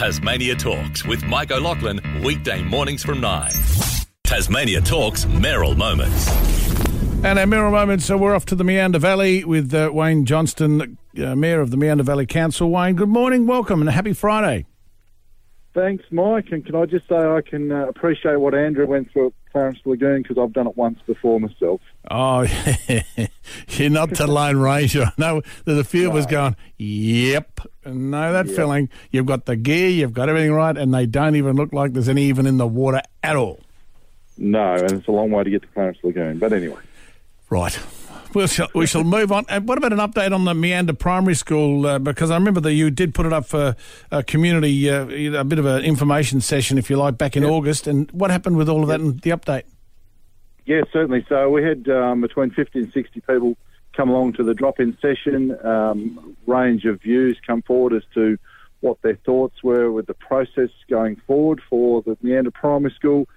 Tasmania Talks with Mike O'Loughlin, weekday mornings from 9. Tasmania Talks Mayoral Moments. And our Mayoral Moments, so we're off to the Meander Valley with uh, Wayne Johnston, uh, Mayor of the Meander Valley Council. Wayne, good morning, welcome, and happy Friday. Thanks, Mike. And can I just say I can uh, appreciate what Andrew went through at Clarence Lagoon because I've done it once before myself. Oh, you're not the Lone Ranger. No, there's a few of us going, yep. No, that Yep. feeling. You've got the gear, you've got everything right, and they don't even look like there's any even in the water at all. No, and it's a long way to get to Clarence Lagoon. But anyway, Right. We shall, we shall move on. And what about an update on the Meander Primary School? Uh, because I remember that you did put it up for a community, uh, a bit of an information session, if you like, back in August. And what happened with all of that and the update? yeah, certainly. So we had um, between 50 and 60 people come along to the drop-in session, um, range of views come forward as to what their thoughts were with the process going forward for the Meander Primary School.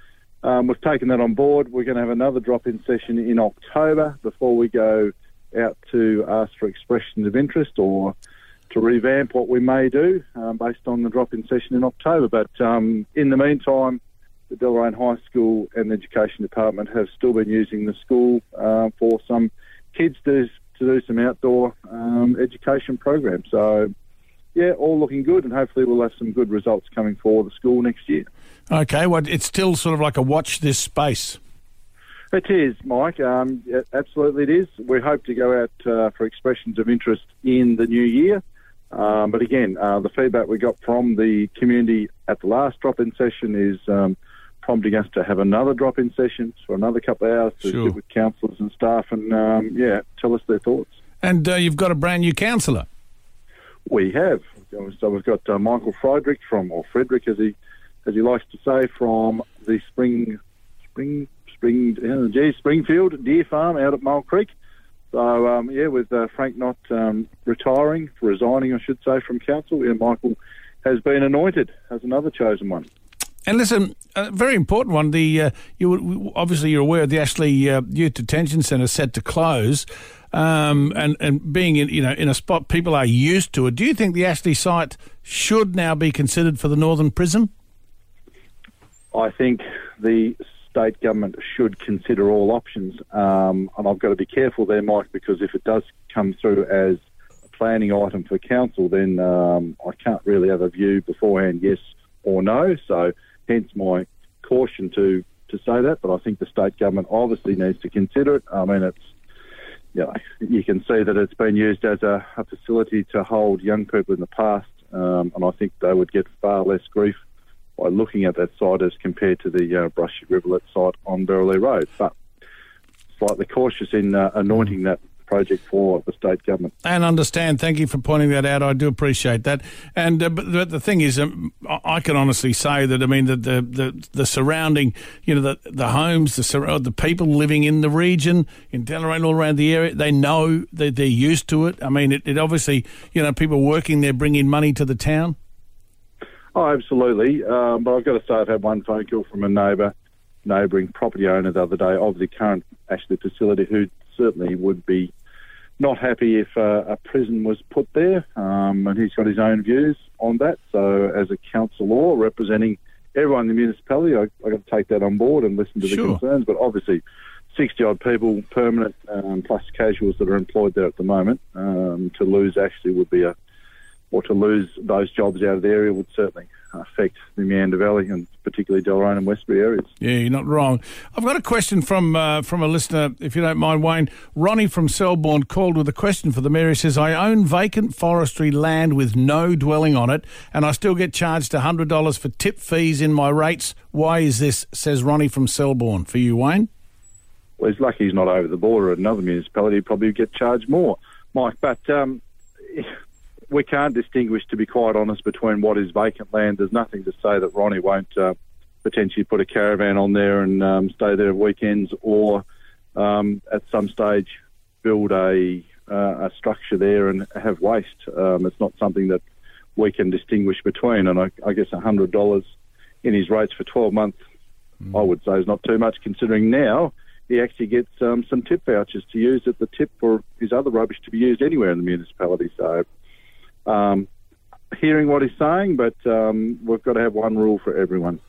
Um, we've taken that on board. We're going to have another drop-in session in October before we go out to ask for expressions of interest or to revamp what we may do um, based on the drop-in session in October. But um, in the meantime, the Deloraine High School and the Education Department have still been using the school uh, for some kids to, to do some outdoor um, education programs. So, yeah, all looking good, and hopefully we'll have some good results coming for the school next year. Okay, well, it's still sort of like a watch this space. It is, Mike. Um, yeah, absolutely, it is. We hope to go out uh, for expressions of interest in the new year. Um, but again, uh, the feedback we got from the community at the last drop-in session is um, prompting us to have another drop-in session for another couple of hours to Sure. sit with councillors and staff and um, yeah, tell us their thoughts. And uh, you've got a brand new councillor. We have. So we've got uh, Michael Friedrich from, or Frederick as he as he likes to say, from the Spring Spring Spring uh, Springfield Deer Farm out at Mole Creek. So um, yeah, with uh, Frank not um, retiring, resigning, I should say, from council, yeah, Michael has been anointed as another chosen one. And listen, a very important one. The uh, you obviously you're aware the Ashley uh, Youth Detention Centre set to close, um, and and being in you know in a spot people are used to it. Do you think the Ashley site should now be considered for the Northern Prison? I think the state government should consider all options, um, and I've got to be careful there, Mike, because if it does come through as a planning item for council, then um, I can't really have a view beforehand, yes or no. So, hence my caution to to say that. But I think the state government obviously needs to consider it. I mean, it's you know, you can see that it's been used as a, a facility to hold young people in the past, um, and I think they would get far less grief by looking at that site as compared to the uh, Brushy Rivulet site on Birralee Road. But slightly cautious in uh, anointing that project for the state government. And understand. Thank you for pointing that out. I do appreciate that. And uh, but, but the thing is, um, I can honestly say that I mean the the the, the surrounding, you know, the the homes, the sur- the people living in the region in Deloraine, all around the area, they know that they're used to it. I mean, it, it obviously, you know, people working there bring in money to the town. Oh, absolutely. Um, but I've got to say, I've had one phone call from a neighbour, neighbouring property owner the other day of the current Ashley facility who certainly would be not happy if uh, a prison was put there. Um, and he's got his own views on that. So, as a councillor representing everyone in the municipality, I, I've got to take that on board and listen to the Sure. concerns. But obviously, 60 odd people, permanent um, plus casuals that are employed there at the moment, um, to lose actually would be a or to lose those jobs out of the area would certainly affect the Meander Valley and particularly Deloraine and Westbury areas. Yeah, you're not wrong. I've got a question from uh, from a listener, if you don't mind, Wayne. Ronnie from Selbourne called with a question for the mayor. He says, I own vacant forestry land with no dwelling on it, and I still get charged $100 for tip fees in my rates. Why is this? Says Ronnie from Selbourne. For you, Wayne? Well, he's lucky he's not over the border at another municipality. He'd probably get charged more, Mike. But um, we can't distinguish, to be quite honest, between what is vacant land. There's nothing to say that Ronnie won't uh, potentially put a caravan on there and um, stay there weekends, or um, at some stage build a uh, a structure there and have waste. Um, it's not something that we can distinguish between. And I, I guess hundred dollars in his rates for 12 months, I would say is not too much, considering now he actually gets um, some tip vouchers to use at the tip for his other rubbish to be used anywhere in the municipality. So um, hearing what he's saying, but um, we've got to have one rule for everyone.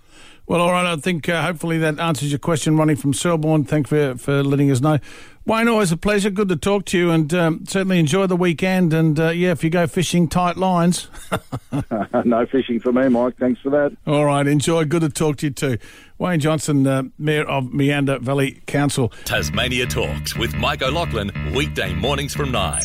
Well, all right. I think uh, hopefully that answers your question, Ronnie from Selbourne. Thanks for, for letting us know. Wayne, always a pleasure. Good to talk to you, and um, certainly enjoy the weekend. And uh, yeah, if you go fishing, tight lines. no fishing for me, Mike. Thanks for that. All right. Enjoy. Good to talk to you too. Wayne Johnston, uh, Mayor of Meander Valley Council. Tasmania Talks with Mike O'Loughlin, weekday mornings from 9.